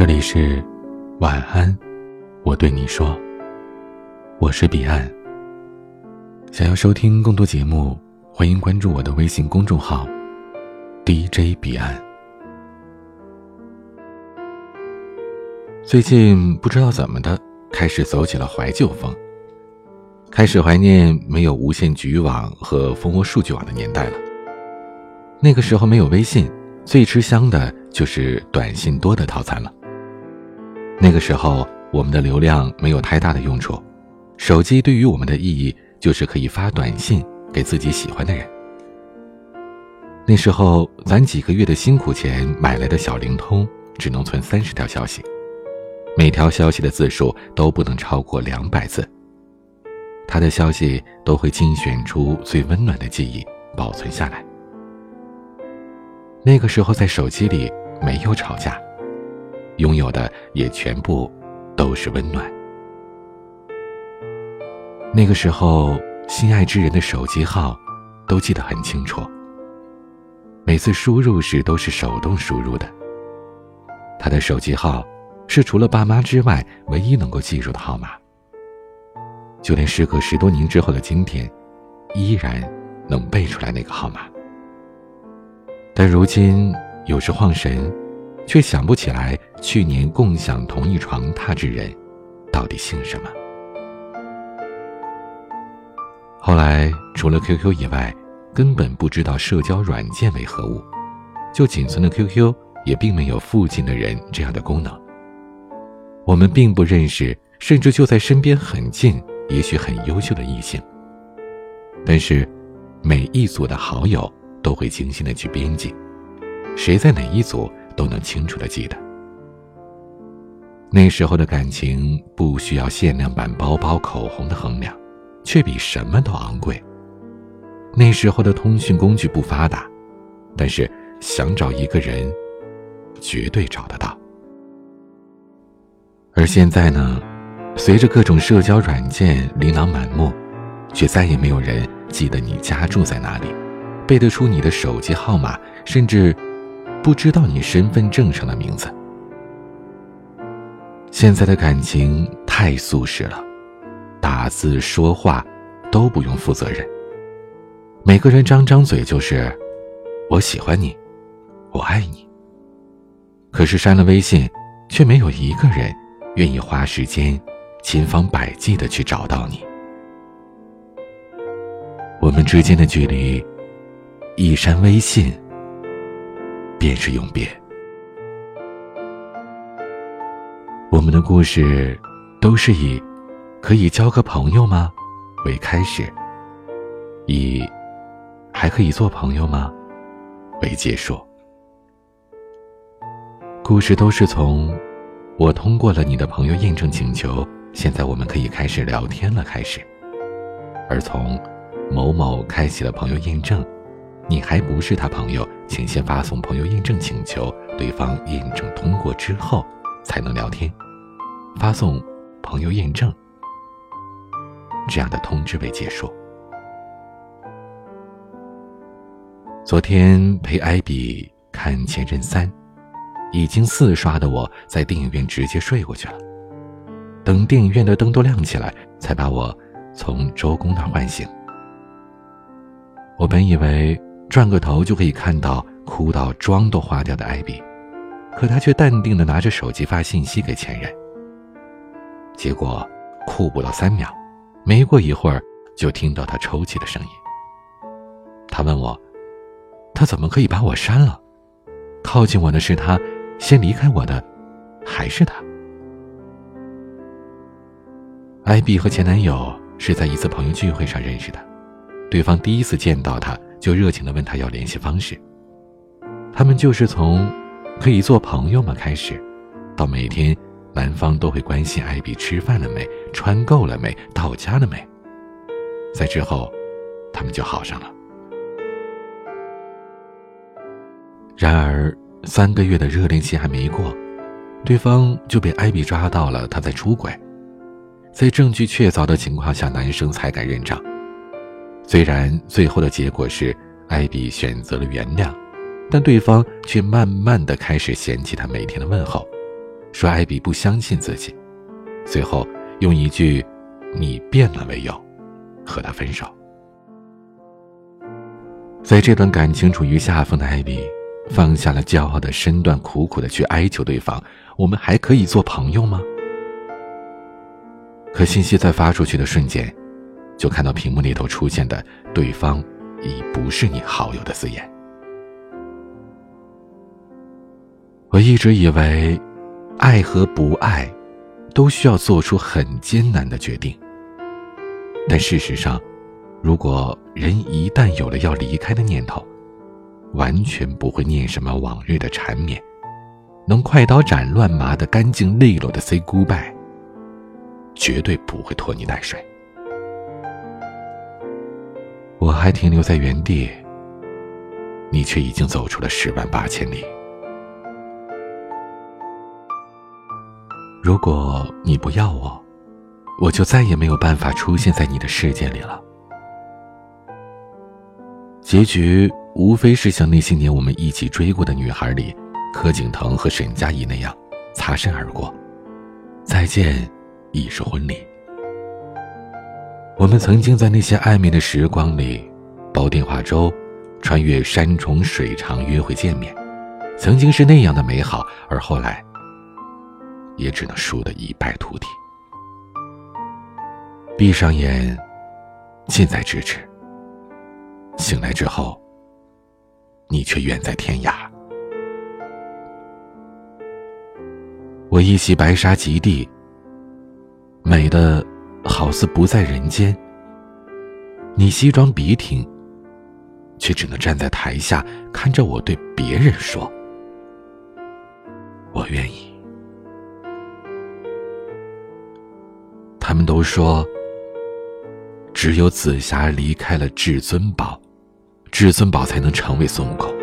这里是晚安，我对你说，我是彼岸。想要收听更多节目，欢迎关注我的微信公众号 DJ 彼岸。最近不知道怎么的，开始走起了怀旧风，开始怀念没有无线局域网和蜂窝数据网的年代了。那个时候没有微信，最吃香的就是短信多的套餐了。那个时候，我们的流量没有太大的用处，手机对于我们的意义就是可以发短信给自己喜欢的人。那时候，攒几个月的辛苦钱买来的小灵通只能存三十条消息，每条消息的字数都不能超过两百字。他的消息都会精选出最温暖的记忆保存下来。那个时候，在手机里没有吵架。拥有的也全部都是温暖。那个时候，心爱之人的手机号都记得很清楚。每次输入时都是手动输入的。他的手机号是除了爸妈之外唯一能够记住的号码。就连时隔十多年之后的今天，依然能背出来那个号码。但如今有时晃神。却想不起来去年共享同一床榻之人，到底姓什么。后来除了 QQ 以外，根本不知道社交软件为何物，就仅存的 QQ 也并没有附近的人这样的功能。我们并不认识，甚至就在身边很近，也许很优秀的异性。但是，每一组的好友都会精心的去编辑，谁在哪一组。都能清楚的记得，那时候的感情不需要限量版包包、口红的衡量，却比什么都昂贵。那时候的通讯工具不发达，但是想找一个人，绝对找得到。而现在呢，随着各种社交软件琳琅满目，却再也没有人记得你家住在哪里，背得出你的手机号码，甚至。不知道你身份证上的名字。现在的感情太速食了，打字说话都不用负责任。每个人张张嘴就是“我喜欢你，我爱你”，可是删了微信，却没有一个人愿意花时间、千方百计的去找到你。我们之间的距离，一删微信。便是永别。我们的故事都是以“可以交个朋友吗”为开始，以“还可以做朋友吗”为结束。故事都是从“我通过了你的朋友验证请求，现在我们可以开始聊天了”开始，而从“某某开启了朋友验证”。你还不是他朋友，请先发送朋友验证请求，对方验证通过之后才能聊天。发送朋友验证这样的通知为结束。昨天陪艾比看《前任三》，已经四刷的我在电影院直接睡过去了。等电影院的灯都亮起来，才把我从周公那唤醒。我本以为。转个头就可以看到哭到妆都花掉的艾比，可他却淡定的拿着手机发信息给前任。结果，哭不到三秒，没过一会儿就听到他抽泣的声音。他问我，他怎么可以把我删了？靠近我的是他，先离开我的还是他？艾比和前男友是在一次朋友聚会上认识的，对方第一次见到他。就热情的问他要联系方式。他们就是从可以做朋友吗开始，到每天男方都会关心艾比吃饭了没、穿够了没、到家了没。在之后，他们就好上了。然而三个月的热恋期还没过，对方就被艾比抓到了他在出轨。在证据确凿的情况下，男生才敢认账。虽然最后的结果是艾比选择了原谅，但对方却慢慢的开始嫌弃他每天的问候，说艾比不相信自己，最后用一句“你变了”为由，和他分手。在这段感情处于下风的艾比，放下了骄傲的身段，苦苦的去哀求对方：“我们还可以做朋友吗？”可信息在发出去的瞬间，就看到屏幕里头出现的“对方已不是你好友”的字眼。我一直以为，爱和不爱，都需要做出很艰难的决定。但事实上，如果人一旦有了要离开的念头，完全不会念什么往日的缠绵，能快刀斩乱麻的干净利落的 say goodbye，绝对不会拖泥带水。我还停留在原地，你却已经走出了十万八千里。如果你不要我，我就再也没有办法出现在你的世界里了。结局无非是像那些年我们一起追过的女孩里，柯景腾和沈佳宜那样，擦身而过，再见已是婚礼。我们曾经在那些暧昧的时光里，煲电话粥，穿越山重水长约会见面，曾经是那样的美好，而后来。也只能输得一败涂地。闭上眼，近在咫尺。醒来之后，你却远在天涯。我一袭白纱及地，美的好似不在人间。你西装笔挺，却只能站在台下看着我对别人说：“我愿意。”他们都说，只有紫霞离开了至尊宝，至尊宝才能成为孙悟空。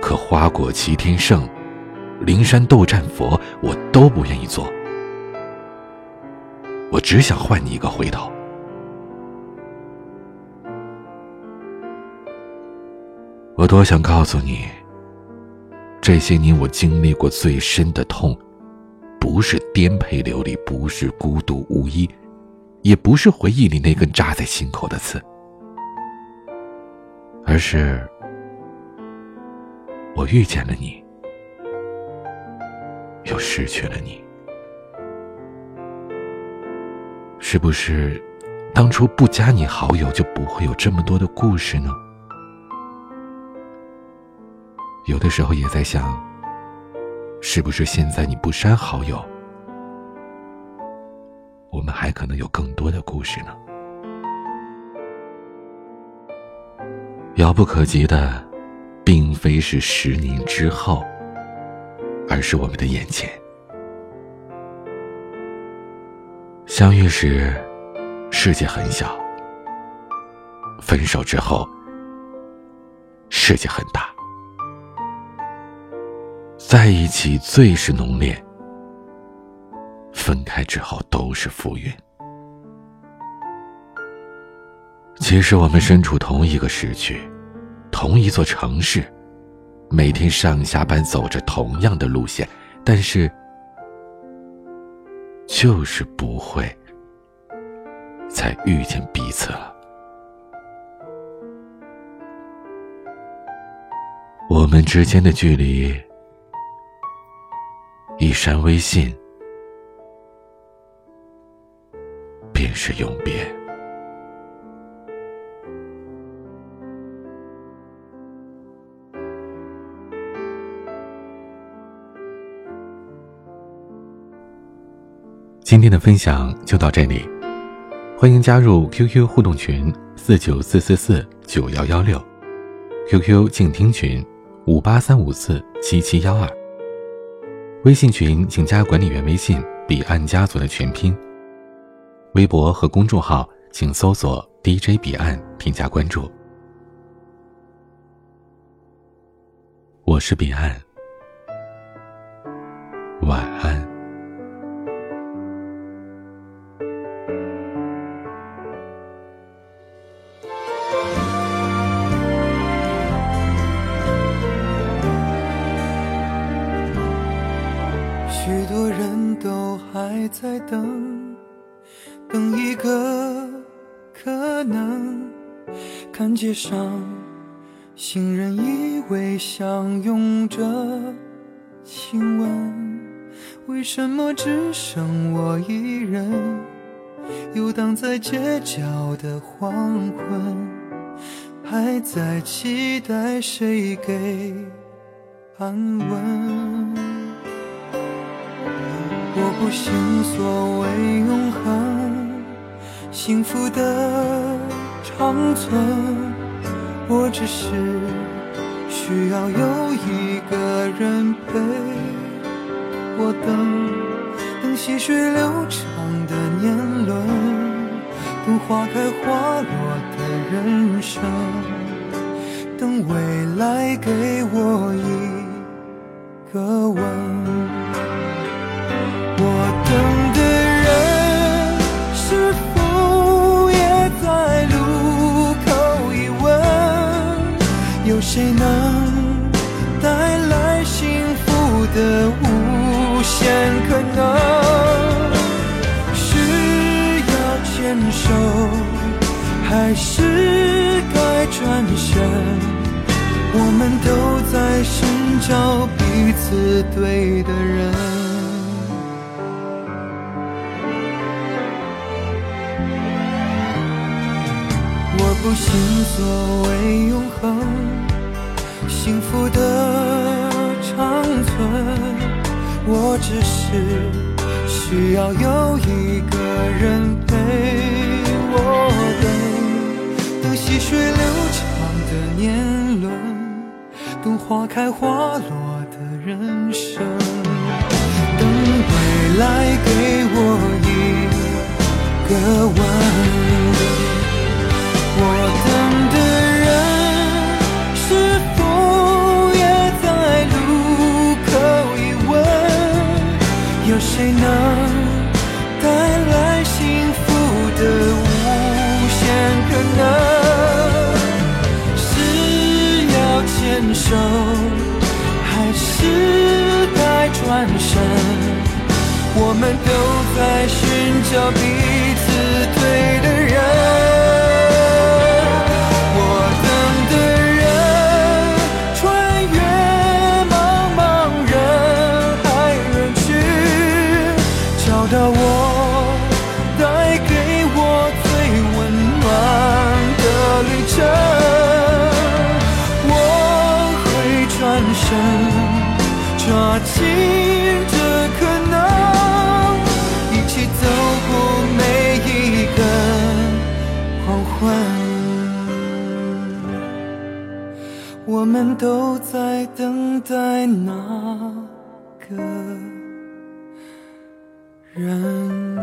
可花果齐天圣，灵山斗战佛，我都不愿意做。我只想换你一个回头。我多想告诉你，这些年我经历过最深的痛。不是颠沛流离，不是孤独无依，也不是回忆里那根扎在心口的刺，而是我遇见了你，又失去了你。是不是当初不加你好友，就不会有这么多的故事呢？有的时候也在想。是不是现在你不删好友，我们还可能有更多的故事呢？遥不可及的，并非是十年之后，而是我们的眼前。相遇时，世界很小；分手之后，世界很大。在一起最是浓烈，分开之后都是浮云。其实我们身处同一个时区，同一座城市，每天上下班走着同样的路线，但是就是不会再遇见彼此了。我们之间的距离。一删微信，便是永别。今天的分享就到这里，欢迎加入 QQ 互动群四九四四四九幺幺六，QQ 静听群五八三五四七七幺二。微信群请加管理员微信“彼岸家族”的全拼。微博和公众号请搜索 “DJ 彼岸”添加关注。我是彼岸，晚安。街上行人依偎相拥着亲吻，为什么只剩我一人游荡在街角的黄昏，还在期待谁给安稳？我不信所谓永恒，幸福的长存，我只是需要有一个人陪我等，等细水流长的年轮，等花开花落的人生，等未来给我一个吻。有谁能带来幸福的无限可能？是要牵手，还是该转身？我们都在寻找彼此对的人。不信所谓永恒，幸福的长存，我只是需要有一个人陪我等，等细水流长的年轮，等花开花落的人生，等未来给我一个吻。手，还是该转身？我们都在寻找彼此对转身抓紧这可能，一起走过每一个黄昏。我们都在等待那个人。